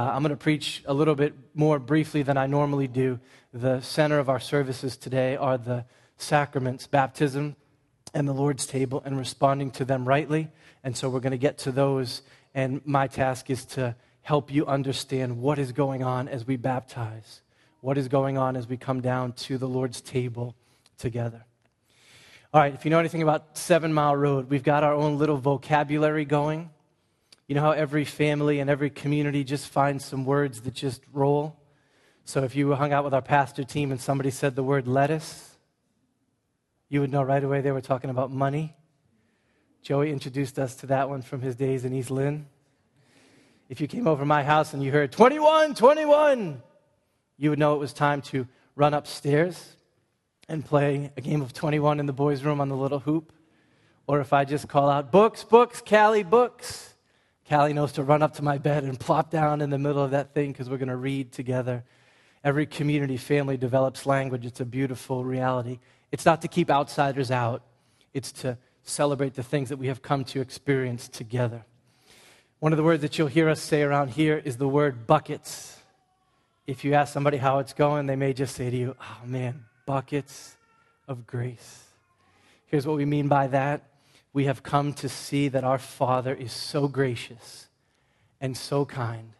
Uh, I'm going to preach a little bit more briefly than I normally do. The center of our services today are the sacraments, baptism, and the Lord's table, and responding to them rightly. And so we're going to get to those. And my task is to help you understand what is going on as we baptize, what is going on as we come down to the Lord's table together. All right, if you know anything about Seven Mile Road, we've got our own little vocabulary going. You know how every family and every community just finds some words that just roll? So if you hung out with our pastor team and somebody said the word lettuce, you would know right away they were talking about money. Joey introduced us to that one from his days in East Lynn. If you came over my house and you heard 21, 21, you would know it was time to run upstairs and play a game of 21 in the boys' room on the little hoop. Or if I just call out, books, books, Callie, books, Callie knows to run up to my bed and plop down in the middle of that thing because we're going to read together. Every community family develops language. It's a beautiful reality. It's not to keep outsiders out, it's to celebrate the things that we have come to experience together. One of the words that you'll hear us say around here is the word buckets. If you ask somebody how it's going, they may just say to you, Oh man, buckets of grace. Here's what we mean by that we have come to see that our Father is so gracious and so kind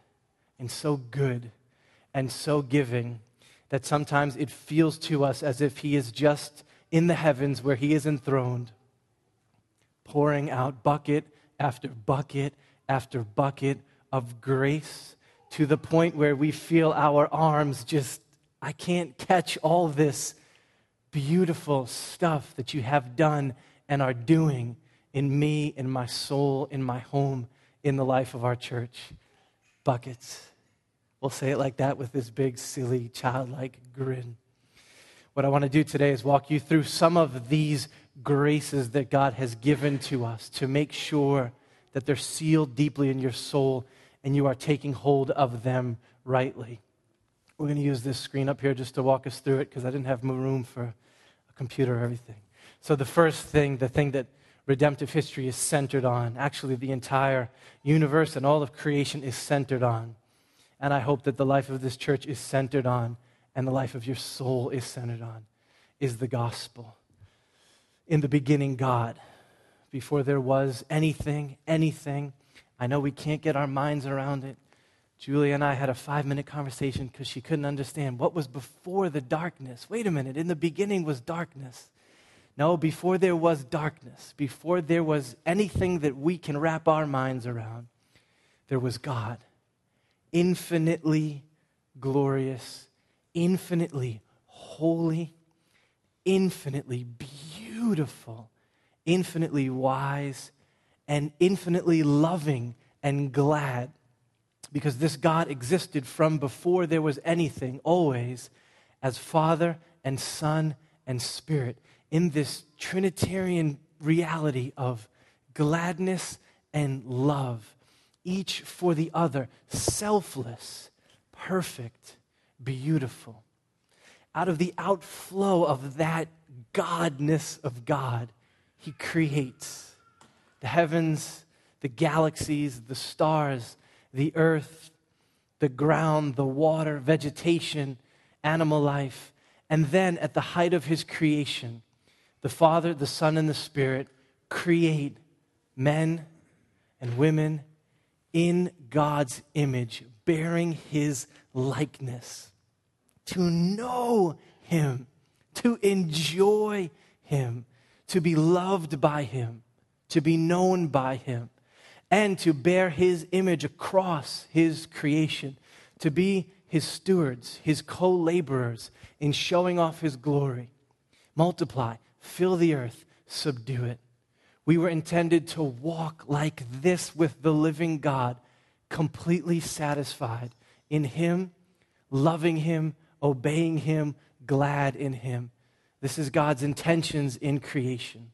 and so good and so giving that sometimes it feels to us as if He is just in the heavens where He is enthroned, pouring out bucket after bucket after bucket of grace to the point where we feel our arms just, I can't catch all this beautiful stuff that you have done and are doing in me, in my soul, in my home, in the life of our church. Buckets. We'll say it like that with this big, silly, childlike grin. What I want to do today is walk you through some of these graces that God has given to us to make sure that they're sealed deeply in your soul and you are taking hold of them rightly. We're going to use this screen up here just to walk us through it because I didn't have room for a computer or everything. So, the first thing, the thing that redemptive history is centered on, actually, the entire universe and all of creation is centered on. And I hope that the life of this church is centered on, and the life of your soul is centered on, is the gospel. In the beginning, God. Before there was anything, anything. I know we can't get our minds around it. Julia and I had a five minute conversation because she couldn't understand what was before the darkness. Wait a minute, in the beginning was darkness. No, before there was darkness, before there was anything that we can wrap our minds around, there was God. Infinitely glorious, infinitely holy, infinitely beautiful, infinitely wise, and infinitely loving and glad because this God existed from before there was anything, always as Father and Son and Spirit, in this Trinitarian reality of gladness and love, each for the other, selfless, perfect, beautiful. Out of the outflow of that godness of God, He creates the heavens, the galaxies, the stars, the earth, the ground, the water, vegetation, animal life. And then at the height of his creation, the Father, the Son, and the Spirit create men and women in God's image, bearing his likeness, to know him, to enjoy him, to be loved by him, to be known by him and to bear his image across his creation, to be his stewards, his co laborers in showing off his glory. Multiply, fill the earth, subdue it. We were intended to walk like this with the living God, completely satisfied in him, loving him, obeying him, glad in him. This is God's intentions in creation.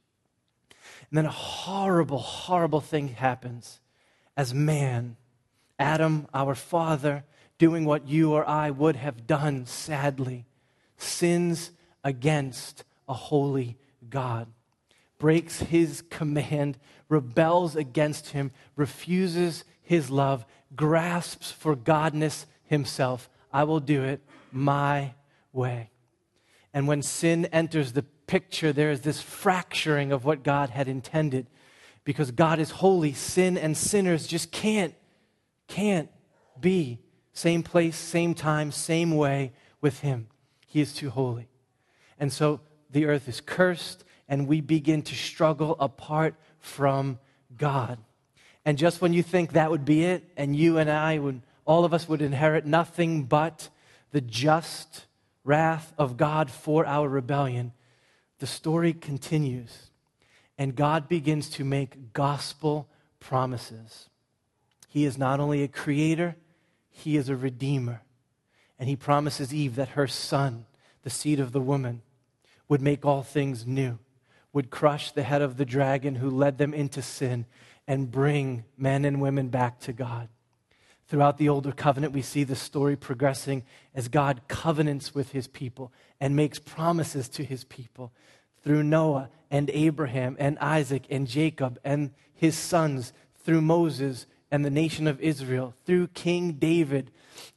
And then a horrible, horrible thing happens as man. Adam, our father, doing what you or I would have done, sadly, sins against a holy God. breaks his command, rebels against him, refuses his love, grasps for godness himself. I will do it my way. And when sin enters the picture, there is this fracturing of what God had intended. Because God is holy, sin and sinners just can't, can't be same place, same time, same way with Him. He is too holy. And so the earth is cursed, and we begin to struggle apart from God. And just when you think that would be it, and you and I would, all of us would inherit nothing but the just wrath of God for our rebellion, the story continues. And God begins to make gospel promises. He is not only a creator, he is a redeemer. And he promises Eve that her son, the seed of the woman, would make all things new, would crush the head of the dragon who led them into sin, and bring men and women back to God. Throughout the older covenant, we see the story progressing as God covenants with his people and makes promises to his people through Noah and Abraham and Isaac and Jacob and his sons, through Moses and the nation of Israel, through King David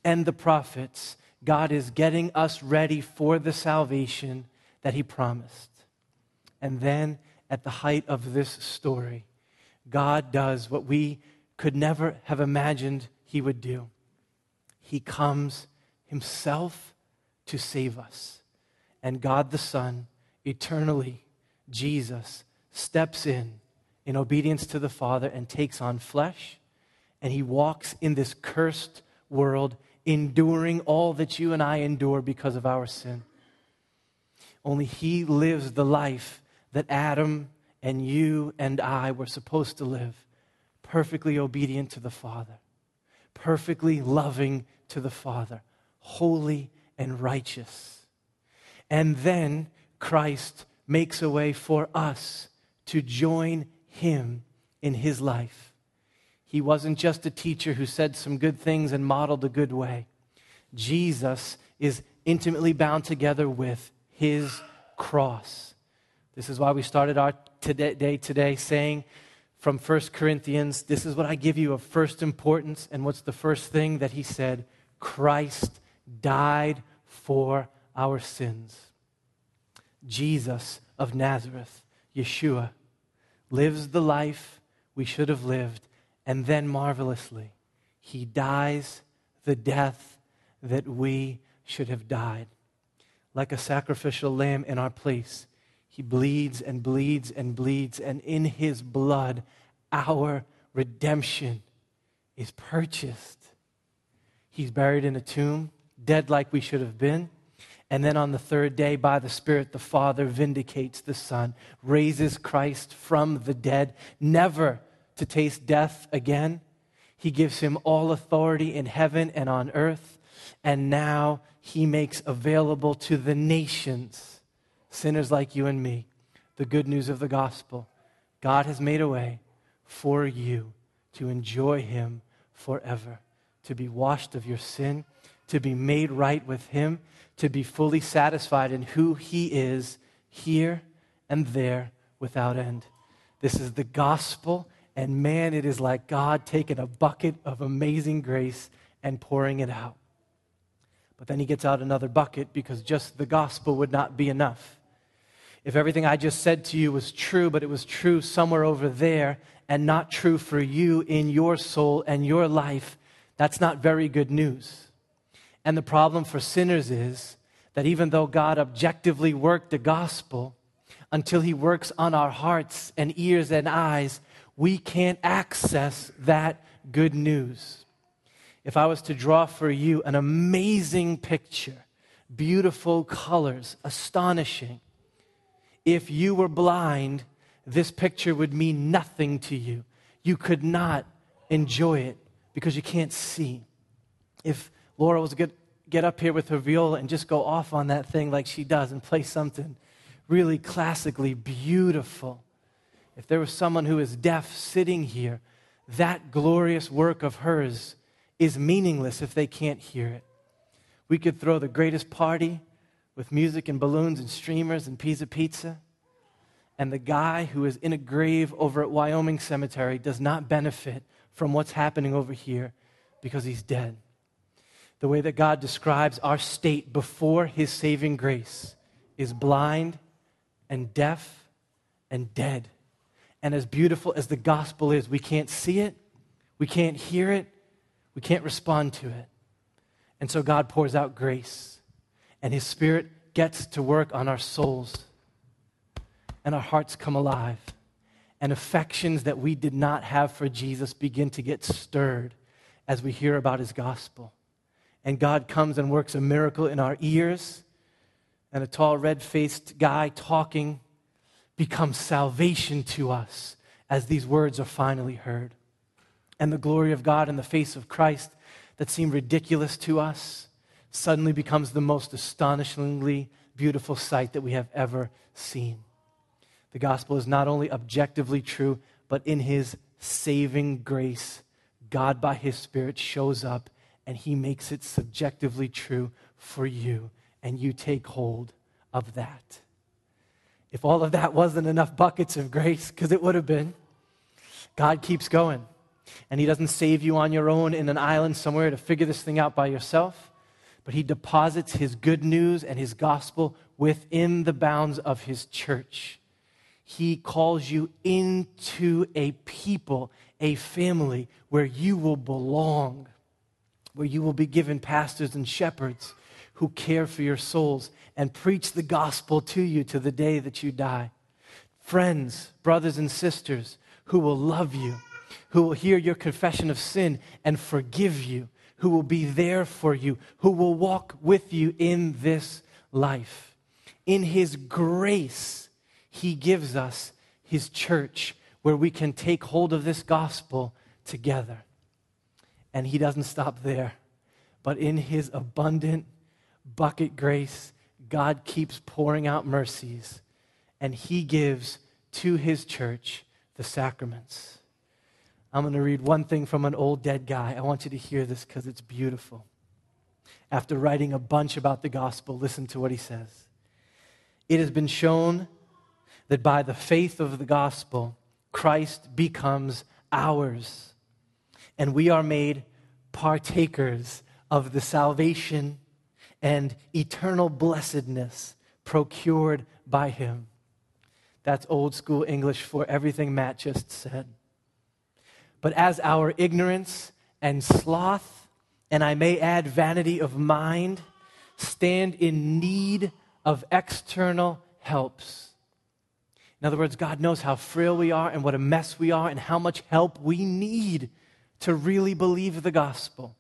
and the prophets. God is getting us ready for the salvation that he promised. And then, at the height of this story, God does what we could never have imagined he would do. He comes himself to save us. And God the Son, eternally, Jesus, steps in in obedience to the Father and takes on flesh. And he walks in this cursed world, enduring all that you and I endure because of our sin. Only he lives the life that Adam and you and I were supposed to live, perfectly obedient to the Father, perfectly loving to the Father, holy and righteous. And then Christ makes a way for us to join him in his life. He wasn't just a teacher who said some good things and modeled a good way. Jesus is intimately bound together with his cross. This is why we started our day today saying from 1 Corinthians, this is what I give you of first importance. And what's the first thing that he said? Christ died for our sins. Jesus of Nazareth, Yeshua, lives the life we should have lived, and then marvelously, he dies the death that we should have died like a sacrificial lamb in our place. He bleeds and bleeds and bleeds, and in his blood, our redemption is purchased. He's buried in a tomb, dead like we should have been. And then on the third day, by the Spirit, the Father vindicates the Son, raises Christ from the dead, never to taste death again. He gives him all authority in heaven and on earth. And now he makes available to the nations, sinners like you and me, the good news of the gospel. God has made a way for you to enjoy him forever, to be washed of your sin, to be made right with him, to be fully satisfied in who he is here and there without end. This is the gospel, and man, it is like God taking a bucket of amazing grace and pouring it out. But then he gets out another bucket because just the gospel would not be enough. If everything I just said to you was true, but it was true somewhere over there and not true for you in your soul and your life, that's not very good news. And the problem for sinners is that even though God objectively worked the gospel, until he works on our hearts and ears and eyes, we can't access that good news if I was to draw for you an amazing picture, beautiful colors, astonishing, if you were blind, this picture would mean nothing to you. You could not enjoy it because you can't see. If Laura was to get up here with her viola and just go off on that thing like she does and play something really classically beautiful, if there was someone who is deaf sitting here, that glorious work of hers is meaningless if they can't hear it. We could throw the greatest party with music and balloons and streamers and pizza pizza, And the guy who is in a grave over at Wyoming Cemetery does not benefit from what's happening over here because he's dead. The way that God describes our state before his saving grace is blind and deaf and dead. And as beautiful as the gospel is, we can't see it, we can't hear it, we can't respond to it. And so God pours out grace, and his spirit gets to work on our souls, and our hearts come alive and affections that we did not have for Jesus begin to get stirred as we hear about his gospel. And God comes and works a miracle in our ears, and a tall, red faced guy talking becomes salvation to us as these words are finally heard. And the glory of God in the face of Christ that seemed ridiculous to us suddenly becomes the most astonishingly beautiful sight that we have ever seen. The gospel is not only objectively true, but in his saving grace, God by his Spirit shows up and he makes it subjectively true for you, and you take hold of that. If all of that wasn't enough buckets of grace, because it would have been, God keeps going. And he doesn't save you on your own in an island somewhere to figure this thing out by yourself, but he deposits his good news and his gospel within the bounds of his church he calls you into a people, a family where you will belong, where you will be given pastors and shepherds who care for your souls and preach the gospel to you to the day that you die. Friends, brothers, and sisters who will love you, who will hear your confession of sin and forgive you, who will be there for you, who will walk with you in this life. In His grace, he gives us His church where we can take hold of this gospel together. And He doesn't stop there, but in His abundant bucket grace, God keeps pouring out mercies, and He gives to His church the sacraments. I'm going to read one thing from an old dead guy. I want you to hear this because it's beautiful. After writing a bunch about the gospel, listen to what he says. It has been shown that by the faith of the gospel, Christ becomes ours. And we are made partakers of the salvation and eternal blessedness procured by him. That's old school English for everything Matt just said. But as our ignorance and sloth, and I may add vanity of mind, stand in need of external helps, in other words, God knows how frail we are and what a mess we are and how much help we need to really believe the gospel,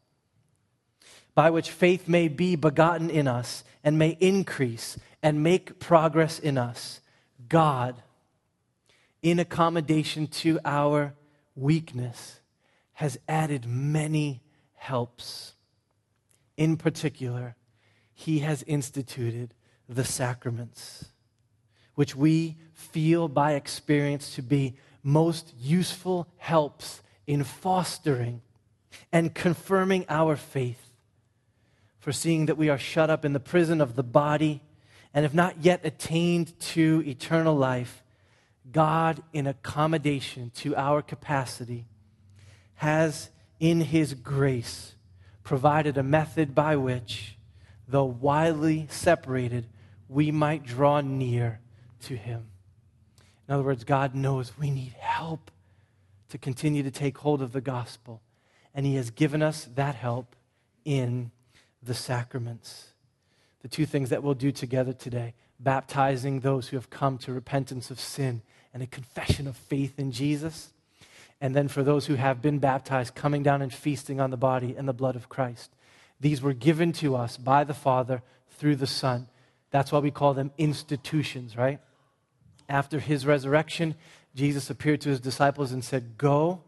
by which faith may be begotten in us and may increase and make progress in us. God, in accommodation to our weakness, has added many helps. In particular, He has instituted the sacraments which we feel by experience to be most useful helps in fostering and confirming our faith. For seeing that we are shut up in the prison of the body and have not yet attained to eternal life, God, in accommodation to our capacity, has in His grace provided a method by which, though widely separated, we might draw near to Him. In other words, God knows we need help to continue to take hold of the gospel, and He has given us that help in the sacraments. The two things that we'll do together today baptizing those who have come to repentance of sin and a confession of faith in Jesus. And then for those who have been baptized, coming down and feasting on the body and the blood of Christ. These were given to us by the Father through the Son. That's why we call them institutions, right? after his resurrection, Jesus appeared to his disciples and said, Go,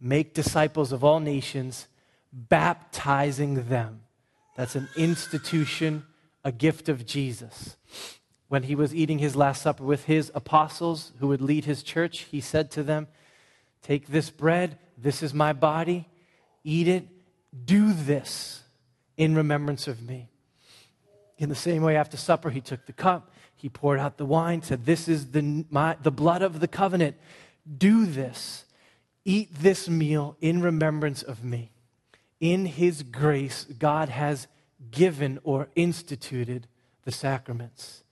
make disciples of all nations, baptizing them. That's an institution, a gift of Jesus. When he was eating his Last Supper with his apostles who would lead his church, he said to them, Take this bread, this is my body, eat it, do this in remembrance of me. In the same way, after supper, he took the cup, he poured out the wine, said, This is the, my, the blood of the covenant. Do this. Eat this meal in remembrance of me. In his grace, God has given or instituted the sacraments.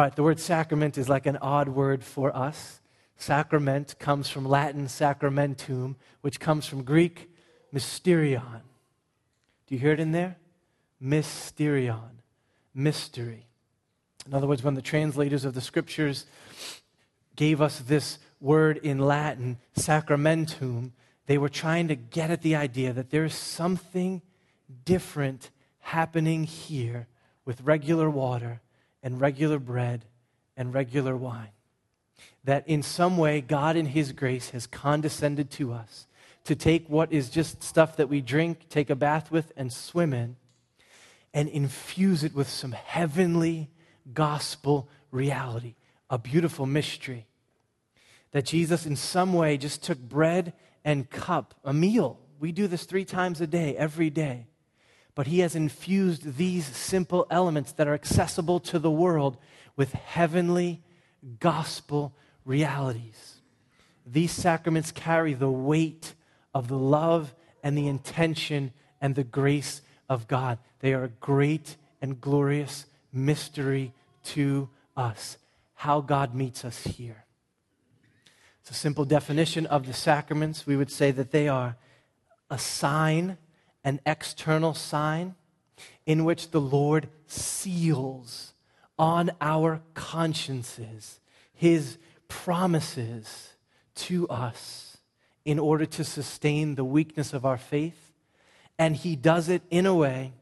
All right, the word sacrament is like an odd word for us. Sacrament comes from Latin sacramentum, which comes from Greek mysterion. Do you hear it in there? Mysterion, mystery. In other words, when the translators of the scriptures gave us this word in Latin, sacramentum, they were trying to get at the idea that there's something different happening here with regular water and regular bread and regular wine. That in some way, God in His grace has condescended to us to take what is just stuff that we drink, take a bath with, and swim in, and infuse it with some heavenly gospel reality, a beautiful mystery. That Jesus, in some way, just took bread and cup, a meal. We do this three times a day, every day. But he has infused these simple elements that are accessible to the world with heavenly gospel realities. These sacraments carry the weight of the love and the intention and the grace of God. They are a great and glorious mystery to us. How God meets us here. It's a simple definition of the sacraments. We would say that they are a sign, an external sign, in which the Lord seals on our consciences his promises to us in order to sustain the weakness of our faith. And he does it in a way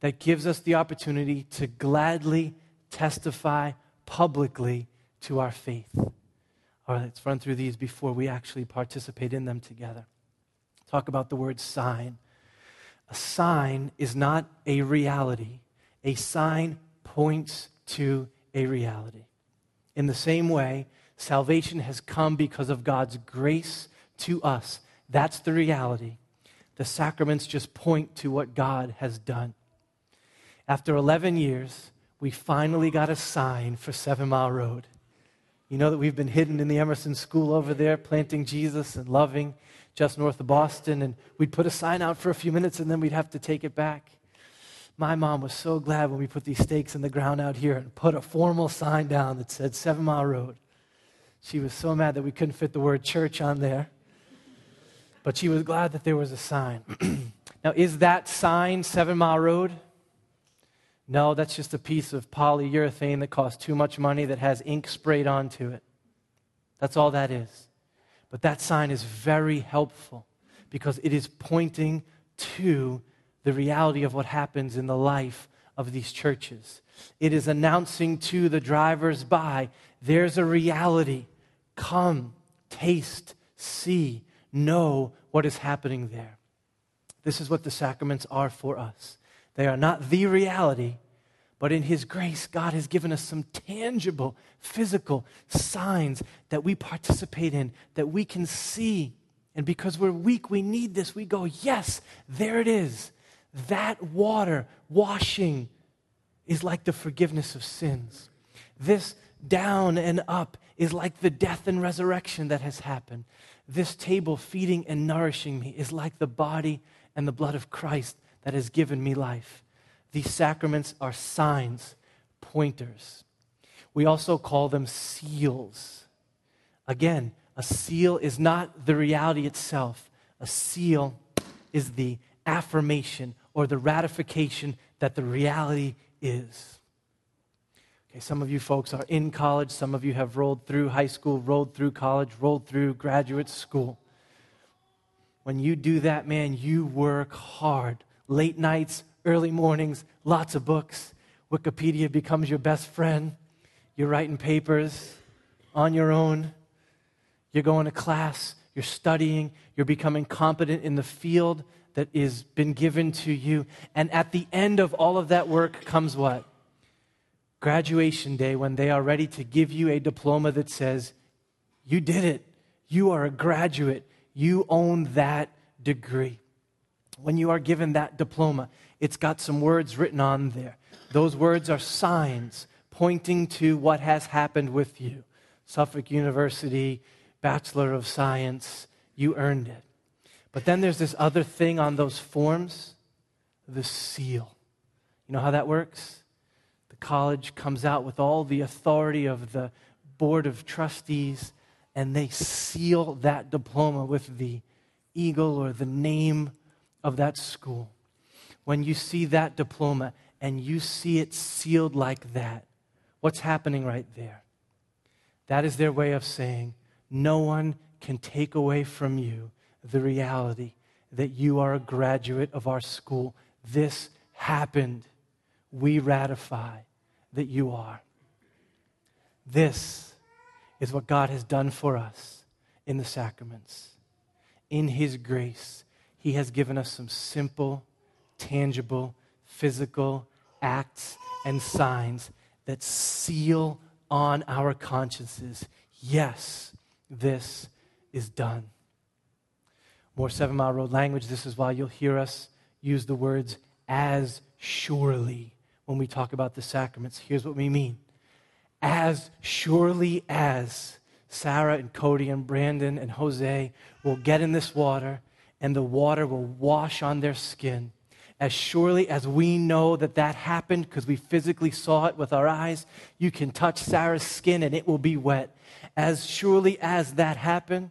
that gives us the opportunity to gladly testify publicly to our faith. All right, let's run through these before we actually participate in them together. Talk about the word sign. A sign is not a reality, a sign points to a reality. In the same way, salvation has come because of God's grace to us. That's the reality. The sacraments just point to what God has done. After 11 years, we finally got a sign for Seven Mile Road. You know that we've been hidden in the Emerson School over there, planting Jesus and loving just north of Boston, and we'd put a sign out for a few minutes and then we'd have to take it back. My mom was so glad when we put these stakes in the ground out here and put a formal sign down that said Seven Mile Road. She was so mad that we couldn't fit the word church on there. But she was glad that there was a sign. now, is that sign Seven Mile Road? No, that's just a piece of polyurethane that costs too much money that has ink sprayed onto it. That's all that is. But that sign is very helpful because it is pointing to the reality of what happens in the life of these churches. It is announcing to the drivers by there's a reality. Come, taste, see, know what is happening there. This is what the sacraments are for us. They are not the reality, but in His grace, God has given us some tangible, physical signs that we participate in, that we can see. And because we're weak, we need this. We go, yes, there it is. That water washing is like the forgiveness of sins. This down and up is like the death and resurrection that has happened. This table feeding and nourishing me is like the body and the blood of Christ that has given me life. These sacraments are signs, pointers. We also call them seals. Again, a seal is not the reality itself, a seal is the affirmation or the ratification that the reality is. Okay, some of you folks are in college, some of you have rolled through high school, rolled through college, rolled through graduate school. When you do that, man, you work hard. Late nights, early mornings, lots of books. Wikipedia becomes your best friend. You're writing papers on your own. You're going to class. You're studying. You're becoming competent in the field that is been given to you. And at the end of all of that work comes what? Graduation day when they are ready to give you a diploma that says, You did it. You are a graduate. You own that degree. when you are given that diploma, it's got some words written on there. Those words are signs pointing to what has happened with you. Suffolk University, Bachelor of Science, you earned it. But then there's this other thing on those forms the seal. You know how that works? The college comes out with all the authority of the board of trustees, and they seal that diploma with the eagle or the name of that school. When you see that diploma and you see it sealed like that, what's happening right there? That is their way of saying, no one can take away from you the reality that you are a graduate of our school. This happened. We ratify that you are. This is what God has done for us in the sacraments. In His grace, He has given us some simple, tangible, physical acts and signs that seal on our consciences yes, this is done. More Seven Mile Road language, this is why you'll hear us use the words as surely when we talk about the sacraments. Here's what we mean as surely as Sarah and Cody and Brandon and Jose will get in this water and the water will wash on their skin, as surely as we know that that happened because we physically saw it with our eyes, you can touch Sarah's skin and it will be wet. As surely as that happened,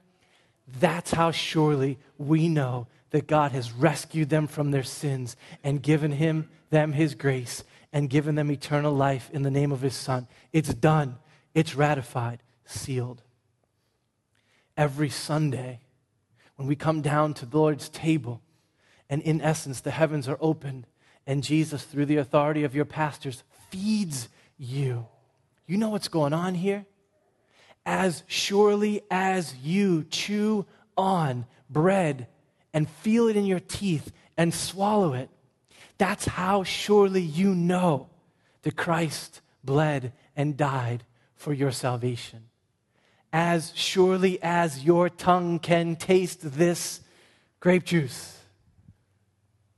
that's how surely we know that God has rescued them from their sins and given him them his grace and given them eternal life in the name of his son. It's done. It's ratified, sealed. Every Sunday, when we come down to the Lord's table, and in essence, the heavens are opened, and Jesus, through the authority of your pastors, feeds you. You know what's going on here? As surely as you chew on bread and feel it in your teeth and swallow it, that's how surely you know that Christ bled and died for your salvation. As surely as your tongue can taste this grape juice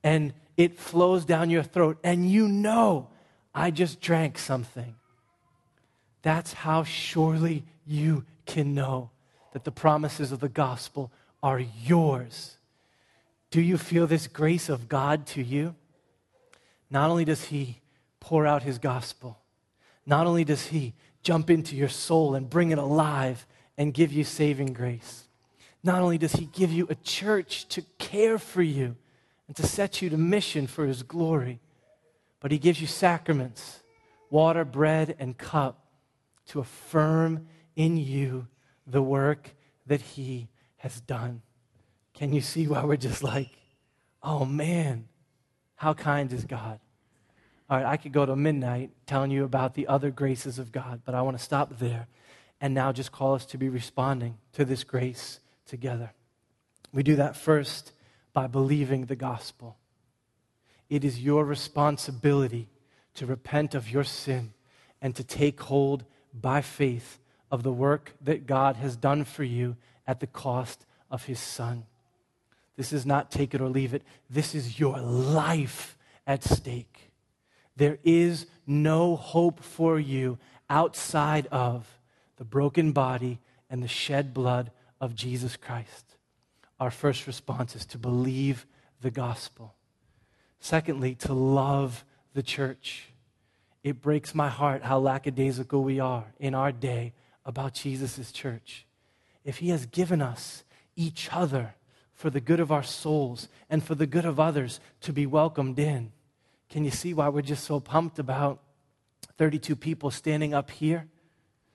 and it flows down your throat, and you know, I just drank something. That's how surely you can know that the promises of the gospel are yours. Do you feel this grace of God to you? Not only does He pour out His gospel, not only does He jump into your soul and bring it alive and give you saving grace, not only does He give you a church to care for you and to set you to mission for His glory, but He gives you sacraments water, bread, and cup to affirm in you the work that He has done. Can you see why we're just like, oh man, how kind is God? All right, I could go to midnight telling you about the other graces of God, but I want to stop there and now just call us to be responding to this grace together. We do that first by believing the gospel. It is your responsibility to repent of your sin and to take hold by faith of the work that God has done for you at the cost of his son. This is not take it or leave it. This is your life at stake. There is no hope for you outside of the broken body and the shed blood of Jesus Christ. Our first response is to believe the gospel. Secondly, to love the church. It breaks my heart how lackadaisical we are in our day about Jesus' church. If he has given us each other for the good of our souls and for the good of others to be welcomed in. Can you see why we're just so pumped about 32 people standing up here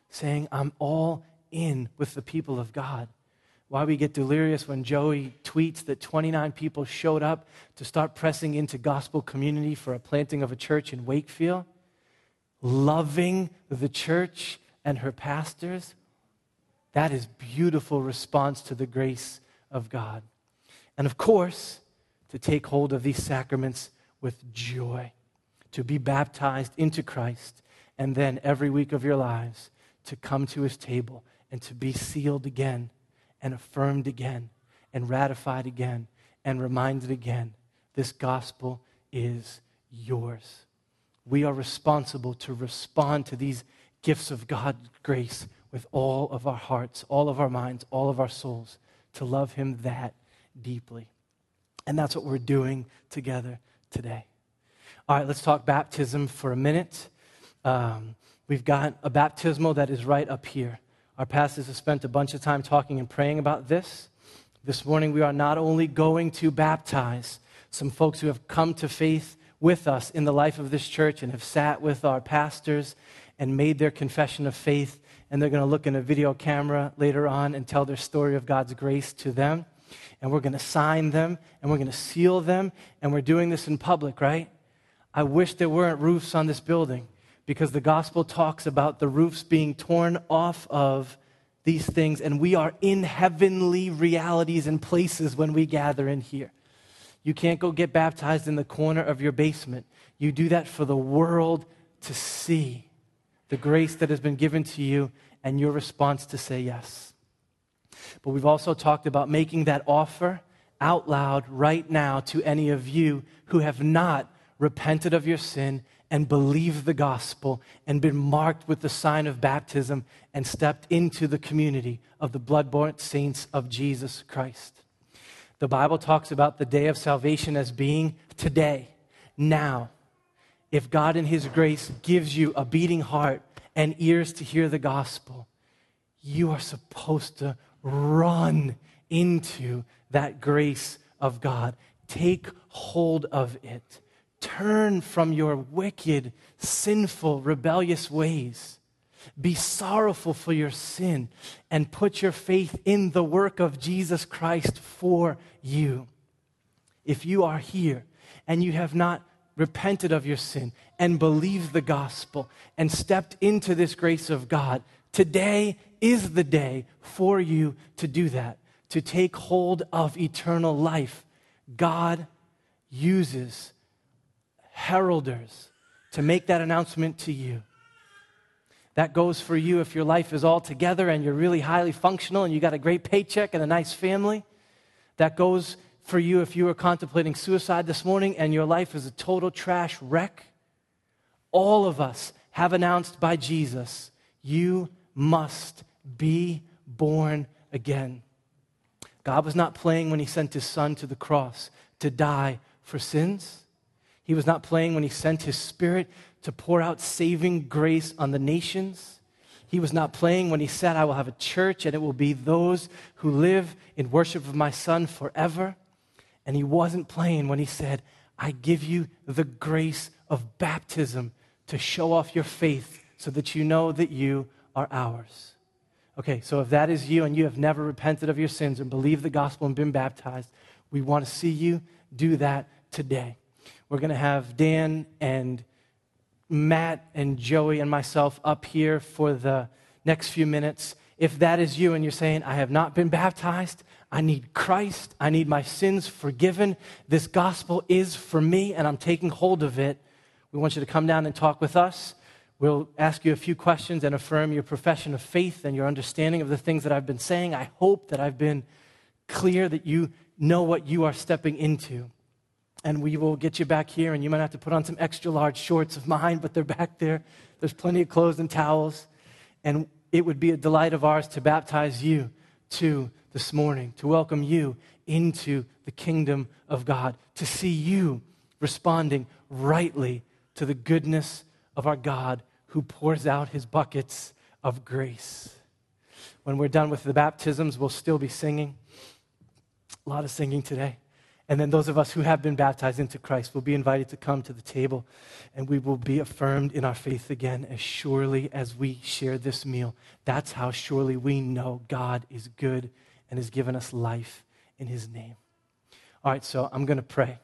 saying, I'm all in with the people of God? Why we get delirious when Joey tweets that 29 people showed up to start pressing into gospel community for a planting of a church in Wakefield? Loving the church and her pastors? That is beautiful response to the grace of God. And of course, to take hold of these sacraments with joy, to be baptized into Christ, and then every week of your lives to come to his table and to be sealed again and affirmed again and ratified again and reminded again This gospel is yours. We are responsible to respond to these gifts of God's grace with all of our hearts, all of our minds, all of our souls, to love Him that deeply. And that's what we're doing together today. All right, let's talk baptism for a minute. Um, we've got a baptismal that is right up here. Our pastors have spent a bunch of time talking and praying about this. This morning, we are not only going to baptize some folks who have come to faith with us in the life of this church and have sat with our pastors and made their confession of faith, and they're going to look in a video camera later on and tell their story of God's grace to them. And we're going to sign them and we're going to seal them, and we're doing this in public, right? I wish there weren't roofs on this building because the gospel talks about the roofs being torn off of these things, and we are in heavenly realities and places when we gather in here. You can't go get baptized in the corner of your basement. You do that for the world to see the grace that has been given to you and your response to say yes. But we've also talked about making that offer out loud right now to any of you who have not repented of your sin and believed the gospel and been marked with the sign of baptism and stepped into the community of the blood-bought saints of Jesus Christ. The Bible talks about the day of salvation as being today, now. If God in His grace gives you a beating heart and ears to hear the gospel, you are supposed to run into that grace of God. Take hold of it. Turn from your wicked, sinful, rebellious ways. Be sorrowful for your sin and put your faith in the work of Jesus Christ for you. If you are here and you have not repented of your sin and believed the gospel and stepped into this grace of God, today is the day for you to do that, to take hold of eternal life. God uses heralders to make that announcement to you. That goes for you if your life is all together and you're really highly functional and you got a great paycheck and a nice family. That goes for you if you are contemplating suicide this morning and your life is a total trash wreck. All of us have announced by Jesus, you must be born again. God was not playing when he sent his son to the cross to die for sins. He was not playing when he sent his spirit to pour out saving grace on the nations. He was not playing when he said, I will have a church and it will be those who live in worship of my son forever. And he wasn't playing when he said, I give you the grace of baptism to show off your faith so that you know that you are ours. Okay, so if that is you and you have never repented of your sins and believed the gospel and been baptized, we want to see you do that today. We're going to have Dan and Matt and Joey and myself up here for the next few minutes. If that is you and you're saying, I have not been baptized, I need Christ, I need my sins forgiven, this gospel is for me, and I'm taking hold of it, we want you to come down and talk with us. We'll ask you a few questions and affirm your profession of faith and your understanding of the things that I've been saying. I hope that I've been clear that you know what you are stepping into and we will get you back here, and you might have to put on some extra large shorts of mine, but they're back there. There's plenty of clothes and towels. And it would be a delight of ours to baptize you too this morning, to welcome you into the kingdom of God, to see you responding rightly to the goodness of our God who pours out his buckets of grace. When we're done with the baptisms, we'll still be singing. A lot of singing today. And then those of us who have been baptized into Christ will be invited to come to the table and we will be affirmed in our faith again as surely as we share this meal. That's how surely we know God is good and has given us life in his name. All right, so I'm going to pray.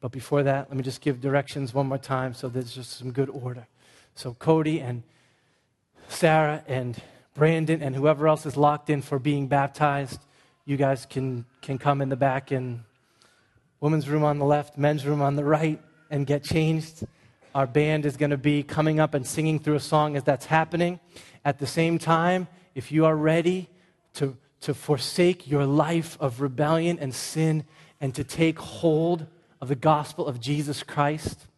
But before that, let me just give directions one more time so there's just some good order. So, Cody and Sarah and Brandon and whoever else is locked in for being baptized, you guys can, can come in the back and women's room on the left, men's room on the right, and get changed. Our band is going to be coming up and singing through a song as that's happening. At the same time, if you are ready to, to forsake your life of rebellion and sin and to take hold of the gospel of Jesus Christ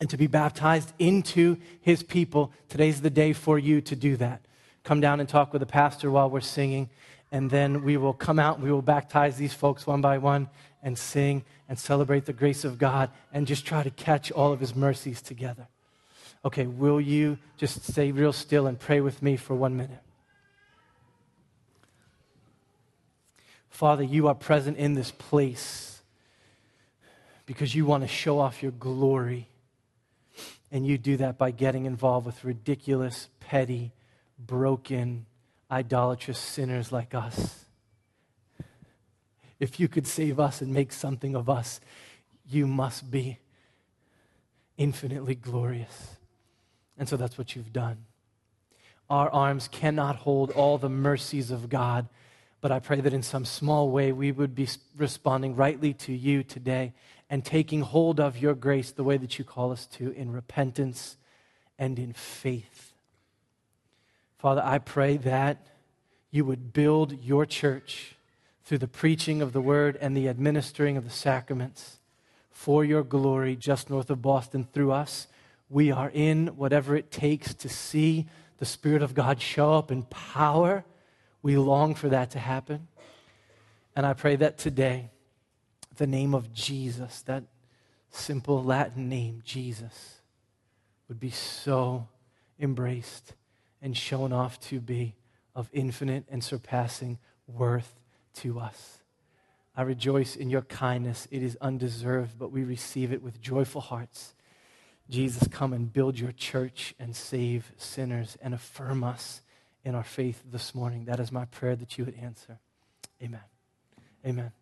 and to be baptized into his people, today's the day for you to do that. Come down and talk with the pastor while we're singing, and then we will come out and we will baptize these folks one by one and sing and celebrate the grace of God and just try to catch all of his mercies together. Okay, will you just stay real still and pray with me for one minute? Father, you are present in this place because you want to show off your glory. And you do that by getting involved with ridiculous, petty, broken, idolatrous sinners like us. If you could save us and make something of us, you must be infinitely glorious. And so that's what you've done. Our arms cannot hold all the mercies of God, but I pray that in some small way we would be responding rightly to you today and taking hold of your grace the way that you call us to in repentance and in faith. Father, I pray that you would build your church through the preaching of the word and the administering of the sacraments for your glory just north of Boston through us. We are in whatever it takes to see the Spirit of God show up in power. We long for that to happen. And I pray that today, the name of Jesus, that simple Latin name, Jesus, would be so embraced and shown off to be of infinite and surpassing worth to us. I rejoice in your kindness. It is undeserved, but we receive it with joyful hearts. Jesus, come and build your church and save sinners and affirm us in our faith this morning. That is my prayer that you would answer. Amen. Amen.